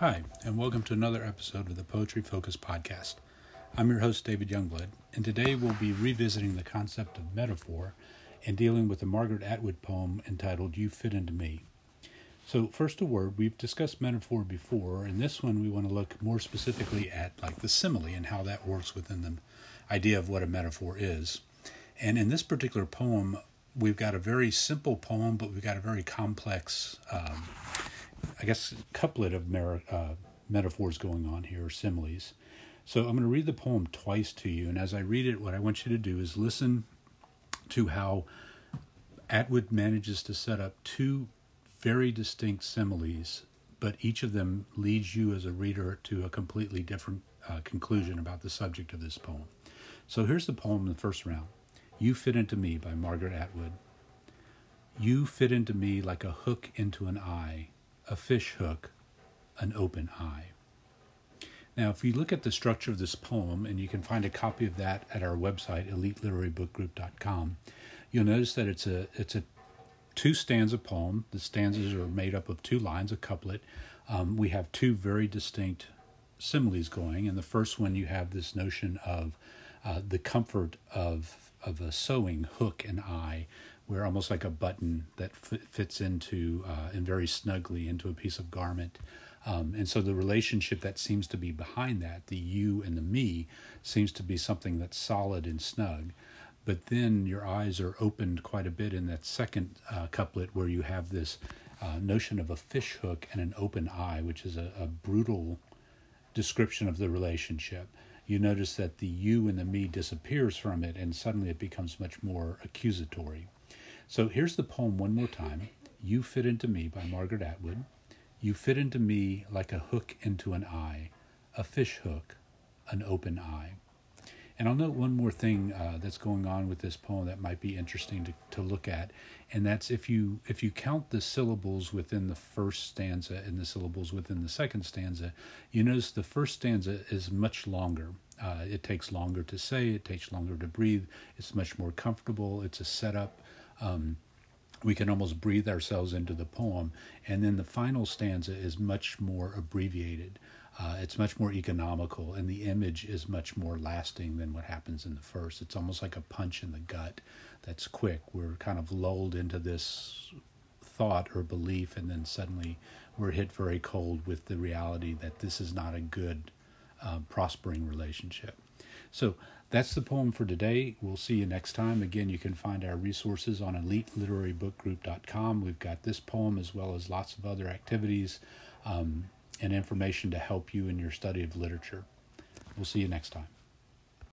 Hi, and welcome to another episode of the Poetry Focus Podcast. I'm your host, David Youngblood, and today we'll be revisiting the concept of metaphor and dealing with the Margaret Atwood poem entitled You Fit Into Me. So, first a word, we've discussed metaphor before, and this one we want to look more specifically at like the simile and how that works within the idea of what a metaphor is. And in this particular poem, we've got a very simple poem, but we've got a very complex um, I guess, a couplet of mer- uh, metaphors going on here, or similes. So I'm going to read the poem twice to you, and as I read it, what I want you to do is listen to how Atwood manages to set up two very distinct similes, but each of them leads you as a reader to a completely different uh, conclusion about the subject of this poem. So here's the poem in the first round You Fit Into Me by Margaret Atwood. You fit into me like a hook into an eye a fish hook, an open eye. Now, if you look at the structure of this poem, and you can find a copy of that at our website, eliteliterarybookgroup.com, you'll notice that it's a it's a two stanza poem. The stanzas are made up of two lines, a couplet. Um, we have two very distinct similes going. In the first one, you have this notion of uh, the comfort of of a sewing hook and eye, where almost like a button that f- fits into uh, and very snugly into a piece of garment. Um, and so the relationship that seems to be behind that, the you and the me, seems to be something that's solid and snug. But then your eyes are opened quite a bit in that second uh, couplet where you have this uh, notion of a fish hook and an open eye, which is a, a brutal description of the relationship you notice that the you and the me disappears from it and suddenly it becomes much more accusatory. So here's the poem one more time You Fit Into Me by Margaret Atwood. You fit into me like a hook into an eye, a fish hook, an open eye. And I'll note one more thing uh, that's going on with this poem that might be interesting to, to look at, and that's if you if you count the syllables within the first stanza and the syllables within the second stanza, you notice the first stanza is much longer. Uh, it takes longer to say. It takes longer to breathe. It's much more comfortable. It's a setup. Um, we can almost breathe ourselves into the poem, and then the final stanza is much more abbreviated. Uh, it's much more economical, and the image is much more lasting than what happens in the first. It's almost like a punch in the gut that's quick. We're kind of lulled into this thought or belief, and then suddenly we're hit very cold with the reality that this is not a good, uh, prospering relationship. So that's the poem for today. We'll see you next time. Again, you can find our resources on eliteliterarybookgroup.com. We've got this poem as well as lots of other activities. Um, and information to help you in your study of literature. We'll see you next time.